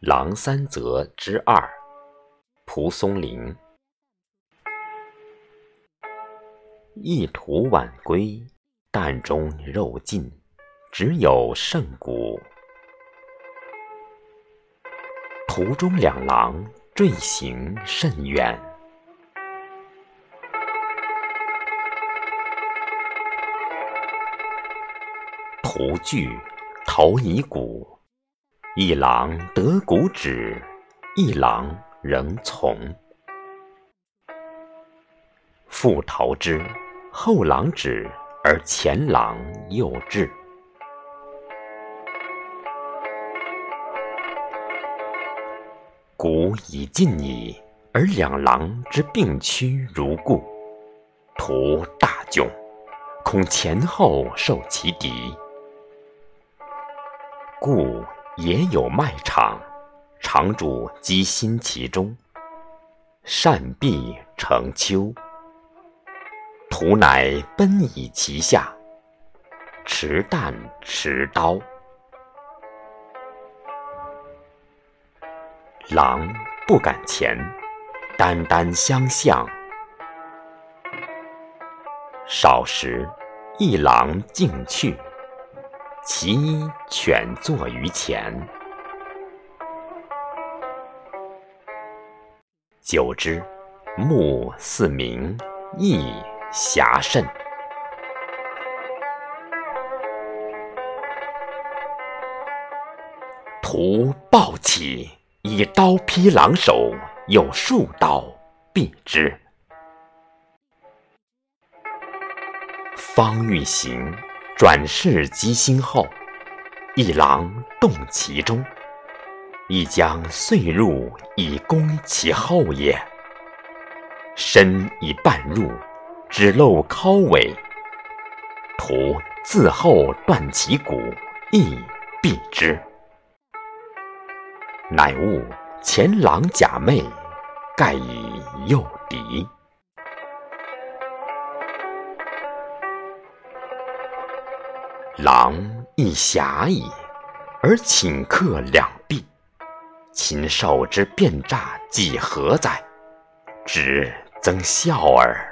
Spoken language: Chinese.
狼三则之二，蒲松龄。一途晚归，担中肉尽，只有剩骨。途中两狼坠行甚远，途具投以骨。一狼得骨止，一狼仍从。复投之，后狼止，而前狼又至。骨已尽矣，而两狼之并驱如故。徒大窘，恐前后受其敌，故。也有卖场，场主积心其中，善毕成丘。徒乃奔以其下，持弹持刀，狼不敢前，单单相向。少时，一狼径去。其一犬坐于前，久之，目似明，意遐甚。徒暴起，以刀劈狼首，有数刀毙之。方欲行。转世机心后，一狼动其中，亦将遂入以攻其后也。身已半入，只露尻尾，徒自后断其骨，亦毙之。乃悟前狼假寐，盖以诱敌。狼亦侠矣，而顷刻两毙，禽兽之变诈几何哉？止增笑耳。